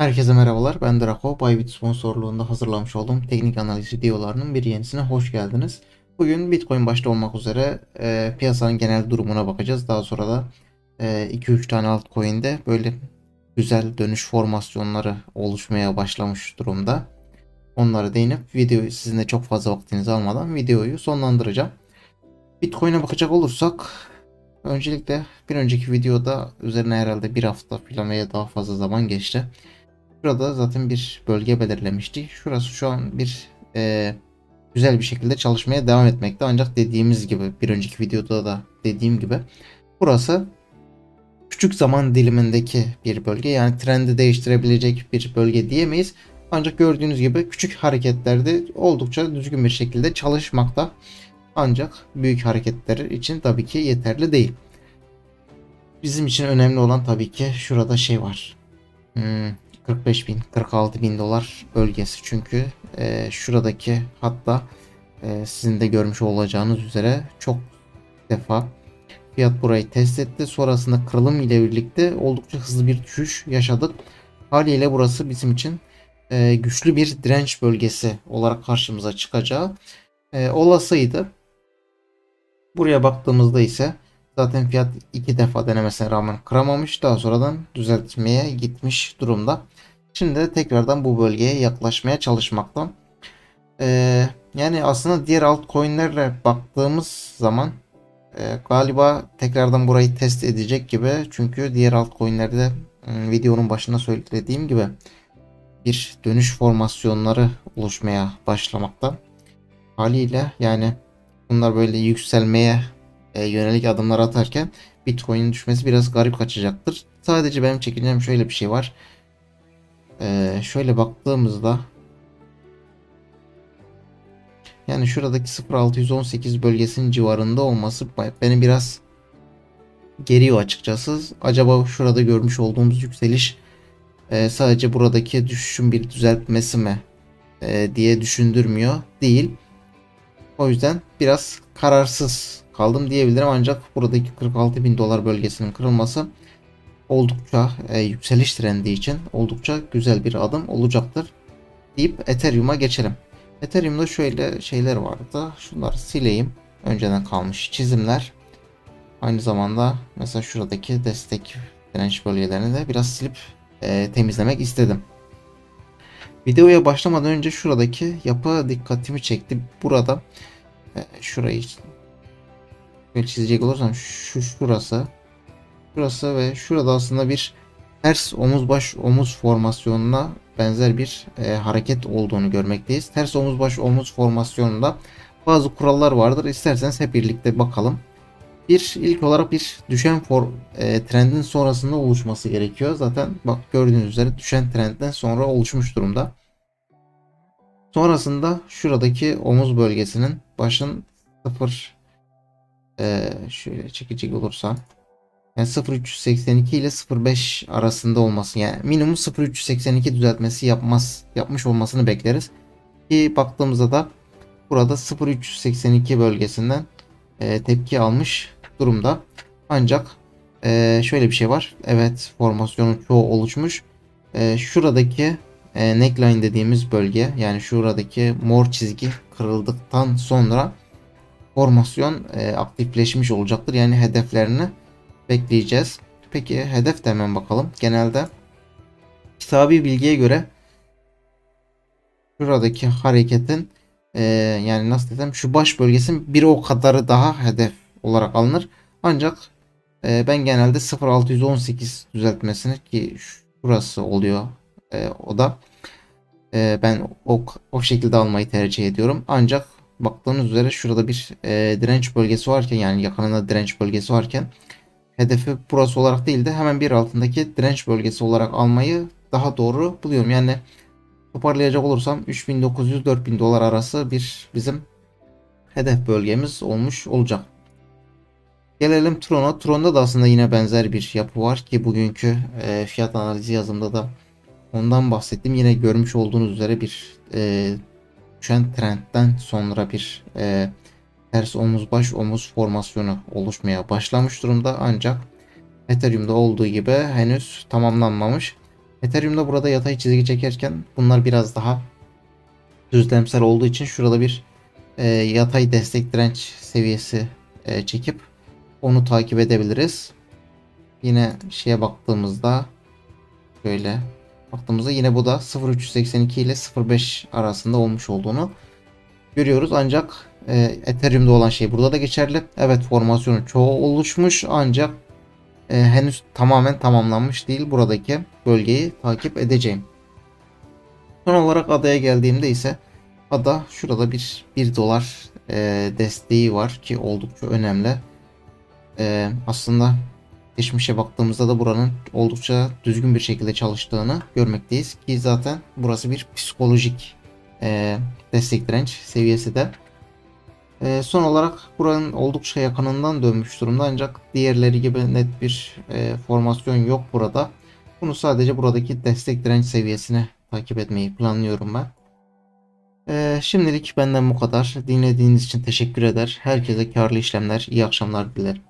Herkese merhabalar. Ben Draco. Bybit sponsorluğunda hazırlamış olduğum teknik analiz videolarının bir yenisine hoş geldiniz. Bugün Bitcoin başta olmak üzere e, piyasanın genel durumuna bakacağız. Daha sonra da 2-3 e, tane altcoin'de böyle güzel dönüş formasyonları oluşmaya başlamış durumda. Onlara değinip videoyu sizin de çok fazla vaktinizi almadan videoyu sonlandıracağım. Bitcoin'e bakacak olursak öncelikle bir önceki videoda üzerine herhalde bir hafta falan veya daha fazla zaman geçti. Şurada zaten bir bölge belirlemiştik. Şurası şu an bir e, güzel bir şekilde çalışmaya devam etmekte. Ancak dediğimiz gibi bir önceki videoda da dediğim gibi burası küçük zaman dilimindeki bir bölge. Yani trendi değiştirebilecek bir bölge diyemeyiz. Ancak gördüğünüz gibi küçük hareketlerde oldukça düzgün bir şekilde çalışmakta. Ancak büyük hareketler için tabii ki yeterli değil. Bizim için önemli olan tabii ki şurada şey var. Hmm, 45 bin 46 bin dolar bölgesi çünkü e, şuradaki hatta e, sizin de görmüş olacağınız üzere çok defa fiyat burayı test etti. Sonrasında kırılım ile birlikte oldukça hızlı bir düşüş yaşadık. Haliyle burası bizim için e, güçlü bir direnç bölgesi olarak karşımıza çıkacağı e, olasıydı. Buraya baktığımızda ise zaten fiyat iki defa denemesine rağmen kıramamış. Daha sonradan düzeltmeye gitmiş durumda. Şimdi de tekrardan bu bölgeye yaklaşmaya çalışmakta. Ee, yani aslında diğer altcoin'lerle baktığımız zaman e, galiba tekrardan burayı test edecek gibi. Çünkü diğer altcoin'lerde e, videonun başında söylediğim gibi bir dönüş formasyonları oluşmaya başlamakta. Haliyle yani bunlar böyle yükselmeye e, yönelik adımlar atarken Bitcoin'in düşmesi biraz garip kaçacaktır. Sadece benim çekineceğim şöyle bir şey var. Ee, şöyle baktığımızda yani şuradaki 0618 bölgesinin civarında olması beni biraz geriyor açıkçası. Acaba şurada görmüş olduğumuz yükseliş e, sadece buradaki düşüşün bir düzeltmesi mi e, diye düşündürmüyor değil. O yüzden biraz kararsız kaldım diyebilirim ancak buradaki 46 bin dolar bölgesinin kırılması oldukça e, yükseliş trendi için oldukça güzel bir adım olacaktır deyip Ethereum'a geçelim. Ethereum'da şöyle şeyler vardı. Şunları sileyim. Önceden kalmış çizimler. Aynı zamanda mesela şuradaki destek direnç bölgelerini de biraz silip e, temizlemek istedim. Videoya başlamadan önce şuradaki yapı dikkatimi çekti. Burada e, şurayı böyle çizecek olursam şu şurası Şurası ve şurada aslında bir ters omuz baş omuz formasyonuna benzer bir e, hareket olduğunu görmekteyiz. Ters omuz baş omuz formasyonunda bazı kurallar vardır. İsterseniz hep birlikte bakalım. Bir ilk olarak bir düşen for, e, trendin sonrasında oluşması gerekiyor. Zaten bak gördüğünüz üzere düşen trendden sonra oluşmuş durumda. Sonrasında şuradaki omuz bölgesinin başın 0 e, şöyle çekecek olursam yani 0382 ile 05 arasında olması yani minimum 0382 düzeltmesi yapmaz yapmış olmasını bekleriz. Ki baktığımızda da burada 0382 bölgesinden e, tepki almış durumda. Ancak e, şöyle bir şey var. Evet formasyonun çoğu oluşmuş. E, şuradaki e, neckline dediğimiz bölge yani şuradaki mor çizgi kırıldıktan sonra formasyon e, aktifleşmiş olacaktır. Yani hedeflerini bekleyeceğiz. Peki hedef de hemen bakalım. Genelde kitabi bilgiye göre şuradaki hareketin e, yani nasıl desem şu baş bölgesinin bir o kadarı daha hedef olarak alınır. Ancak e, ben genelde 0618 düzeltmesini ki şurası oluyor e, o da e, ben o, o şekilde almayı tercih ediyorum. Ancak baktığınız üzere şurada bir e, direnç bölgesi varken yani yakınında direnç bölgesi varken hedefi burası olarak değil de hemen bir altındaki direnç bölgesi olarak almayı daha doğru buluyorum. Yani toparlayacak olursam 3900-4000 dolar arası bir bizim hedef bölgemiz olmuş olacak. Gelelim Tron'a. Tron'da da aslında yine benzer bir yapı var ki bugünkü e, fiyat analizi yazımda da ondan bahsettim. Yine görmüş olduğunuz üzere bir e, düşen trendten sonra bir e, ters omuz baş omuz formasyonu oluşmaya başlamış durumda ancak Ethereum'da olduğu gibi henüz tamamlanmamış. Ethereum'da burada yatay çizgi çekerken bunlar biraz daha düzlemsel olduğu için şurada bir e, yatay destek direnç seviyesi e, çekip onu takip edebiliriz. Yine şeye baktığımızda şöyle baktığımızda yine bu da 0.382 ile 0.5 arasında olmuş olduğunu görüyoruz. Ancak e, Ethereum'da olan şey burada da geçerli. Evet formasyonun çoğu oluşmuş ancak e, henüz tamamen tamamlanmış değil. Buradaki bölgeyi takip edeceğim. Son olarak adaya geldiğimde ise ada şurada bir 1 dolar e, desteği var ki oldukça önemli. E, aslında geçmişe baktığımızda da buranın oldukça düzgün bir şekilde çalıştığını görmekteyiz ki zaten burası bir psikolojik e, destek direnç seviyesi de. E, son olarak buranın oldukça yakınından dönmüş durumda ancak diğerleri gibi net bir e, formasyon yok burada. Bunu sadece buradaki destek direnç seviyesine takip etmeyi planlıyorum ben. E, şimdilik benden bu kadar. Dinlediğiniz için teşekkür eder. Herkese karlı işlemler, iyi akşamlar dilerim.